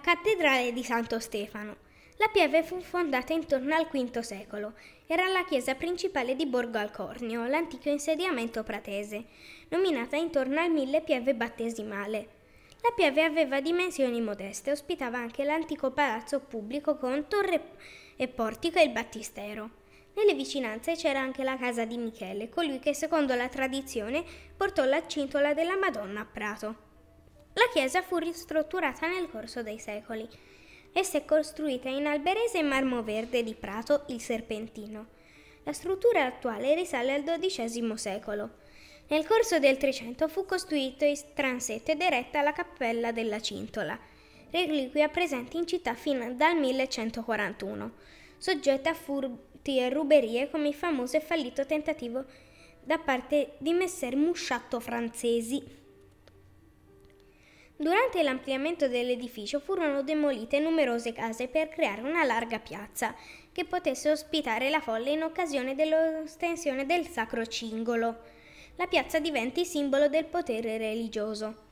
cattedrale di Santo Stefano. La pieve fu fondata intorno al V secolo. Era la chiesa principale di Borgo Alcornio, l'antico insediamento pratese, nominata intorno al 1000 pieve battesimale. La pieve aveva dimensioni modeste, ospitava anche l'antico palazzo pubblico con torre e portico e il battistero. Nelle vicinanze c'era anche la casa di Michele, colui che secondo la tradizione portò la cintola della Madonna a Prato. La chiesa fu ristrutturata nel corso dei secoli. Essa è costruita in alberese e marmo verde di Prato, il Serpentino. La struttura attuale risale al XII secolo. Nel corso del Trecento fu costruito in transetto ed eretta la cappella della Cintola, reliquia presente in città fino dal 1141, soggetta a furti e ruberie come il famoso e fallito tentativo da parte di messer Musciatto Francesi Durante l'ampliamento dell'edificio furono demolite numerose case per creare una larga piazza che potesse ospitare la folla in occasione dell'ostensione del Sacro Cingolo. La piazza diventi simbolo del potere religioso.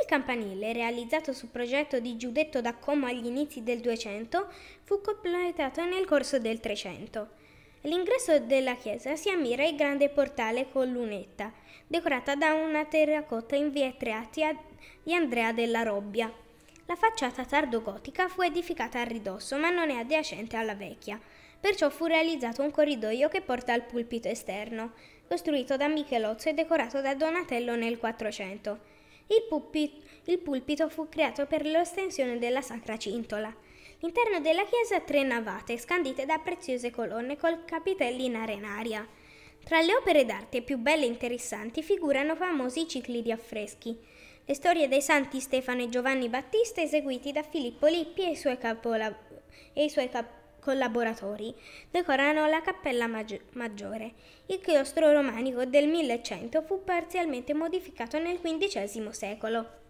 Il campanile, realizzato su progetto di Giudetto da Como agli inizi del 200, fu completato nel corso del 300. All'ingresso della chiesa si ammira il grande portale con lunetta, decorata da una terracotta in vetrati di Andrea della Robbia. La facciata tardogotica fu edificata a ridosso, ma non è adiacente alla vecchia. Perciò fu realizzato un corridoio che porta al pulpito esterno, costruito da Michelozzo e decorato da Donatello nel 400. Il, pulpito, il pulpito fu creato per l'estensione della Sacra Cintola. L'interno della chiesa ha tre navate, scandite da preziose colonne col capitelli in arenaria. Tra le opere d'arte più belle e interessanti figurano famosi cicli di affreschi. Le storie dei santi Stefano e Giovanni Battista eseguiti da Filippo Lippi e i suoi, capola- e i suoi cap- collaboratori decorano la cappella maggi- maggiore. Il chiostro romanico del 1100 fu parzialmente modificato nel XV secolo.